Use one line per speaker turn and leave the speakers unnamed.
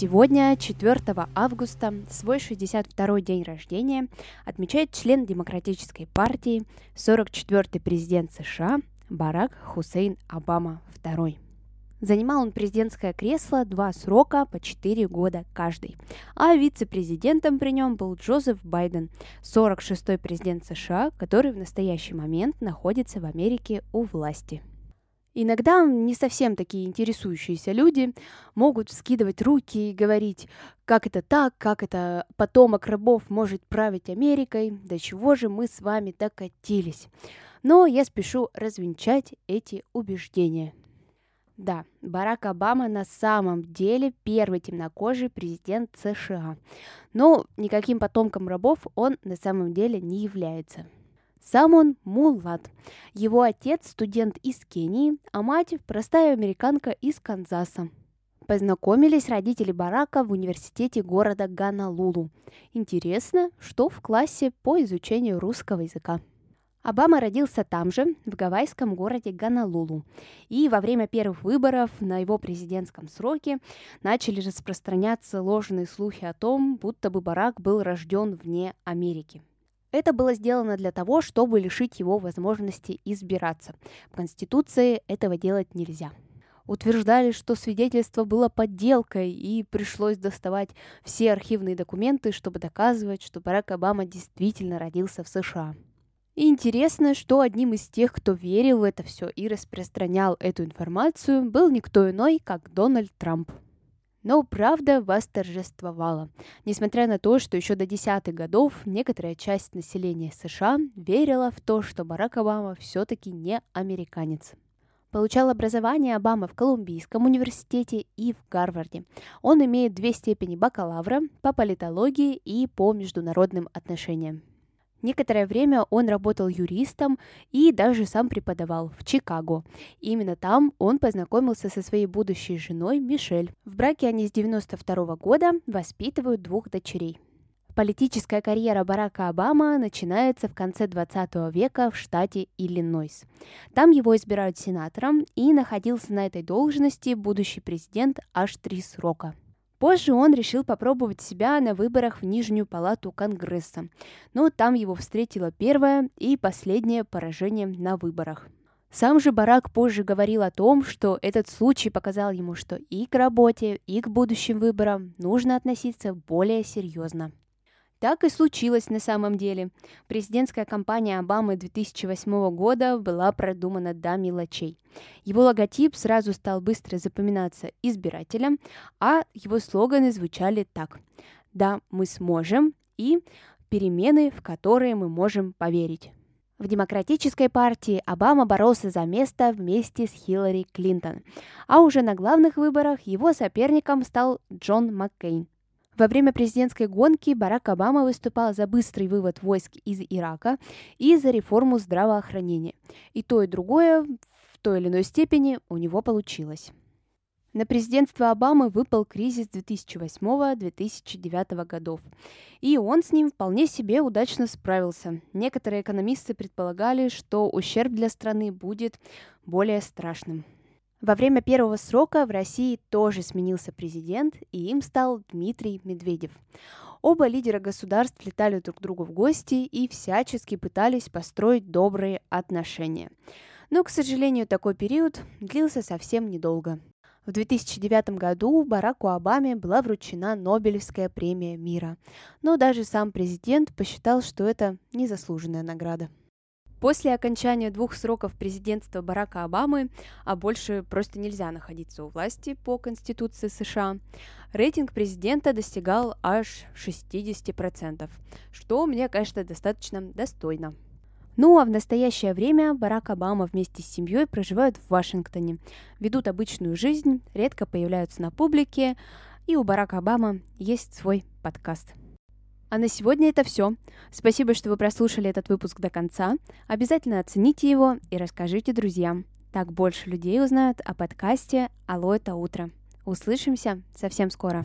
Сегодня, 4 августа, свой 62-й день рождения отмечает член Демократической партии, 44-й президент США Барак Хусейн Обама II. Занимал он президентское кресло два срока по 4 года каждый. А вице-президентом при нем был Джозеф Байден, 46-й президент США, который в настоящий момент находится в Америке у власти. Иногда не совсем такие интересующиеся люди могут скидывать руки и говорить, как это так, как это потомок рабов может править Америкой, до чего же мы с вами докатились. Но я спешу развенчать эти убеждения. Да, Барак Обама на самом деле первый темнокожий президент США. Но никаким потомком рабов он на самом деле не является. Сам он мулат. Его отец студент из Кении, а мать простая американка из Канзаса. Познакомились родители Барака в университете города Ганалулу. Интересно, что в классе по изучению русского языка. Обама родился там же, в гавайском городе Ганалулу. И во время первых выборов на его президентском сроке начали распространяться ложные слухи о том, будто бы Барак был рожден вне Америки. Это было сделано для того, чтобы лишить его возможности избираться. В Конституции этого делать нельзя. Утверждали, что свидетельство было подделкой, и пришлось доставать все архивные документы, чтобы доказывать, что Барак Обама действительно родился в США. И интересно, что одним из тех, кто верил в это все и распространял эту информацию, был никто иной, как Дональд Трамп. Но правда восторжествовала. Несмотря на то, что еще до десятых годов некоторая часть населения США верила в то, что Барак Обама все-таки не американец. Получал образование Обама в Колумбийском университете и в Гарварде. Он имеет две степени бакалавра по политологии и по международным отношениям. Некоторое время он работал юристом и даже сам преподавал в Чикаго. именно там он познакомился со своей будущей женой Мишель. В браке они с 92 года воспитывают двух дочерей. Политическая карьера Барака Обама начинается в конце 20 века в штате Иллинойс. Там его избирают сенатором, и находился на этой должности будущий президент аж три срока – Позже он решил попробовать себя на выборах в Нижнюю палату Конгресса, но там его встретило первое и последнее поражение на выборах. Сам же Барак позже говорил о том, что этот случай показал ему, что и к работе, и к будущим выборам нужно относиться более серьезно. Так и случилось на самом деле. Президентская кампания Обамы 2008 года была продумана до мелочей. Его логотип сразу стал быстро запоминаться избирателям, а его слоганы звучали так. «Да, мы сможем» и «Перемены, в которые мы можем поверить». В Демократической партии Обама боролся за место вместе с Хиллари Клинтон, а уже на главных выборах его соперником стал Джон Маккейн. Во время президентской гонки Барак Обама выступал за быстрый вывод войск из Ирака и за реформу здравоохранения. И то, и другое в той или иной степени у него получилось. На президентство Обамы выпал кризис 2008-2009 годов, и он с ним вполне себе удачно справился. Некоторые экономисты предполагали, что ущерб для страны будет более страшным. Во время первого срока в России тоже сменился президент, и им стал Дмитрий Медведев. Оба лидера государств летали друг к другу в гости и всячески пытались построить добрые отношения. Но, к сожалению, такой период длился совсем недолго. В 2009 году Бараку Обаме была вручена Нобелевская премия мира, но даже сам президент посчитал, что это незаслуженная награда. После окончания двух сроков президентства Барака Обамы, а больше просто нельзя находиться у власти по Конституции США, рейтинг президента достигал аж 60%, что мне кажется достаточно достойно. Ну а в настоящее время Барак Обама вместе с семьей проживают в Вашингтоне, ведут обычную жизнь, редко появляются на публике, и у Барака Обамы есть свой подкаст. А на сегодня это все. Спасибо, что вы прослушали этот выпуск до конца. Обязательно оцените его и расскажите друзьям. Так больше людей узнают о подкасте «Алло, это утро». Услышимся совсем скоро.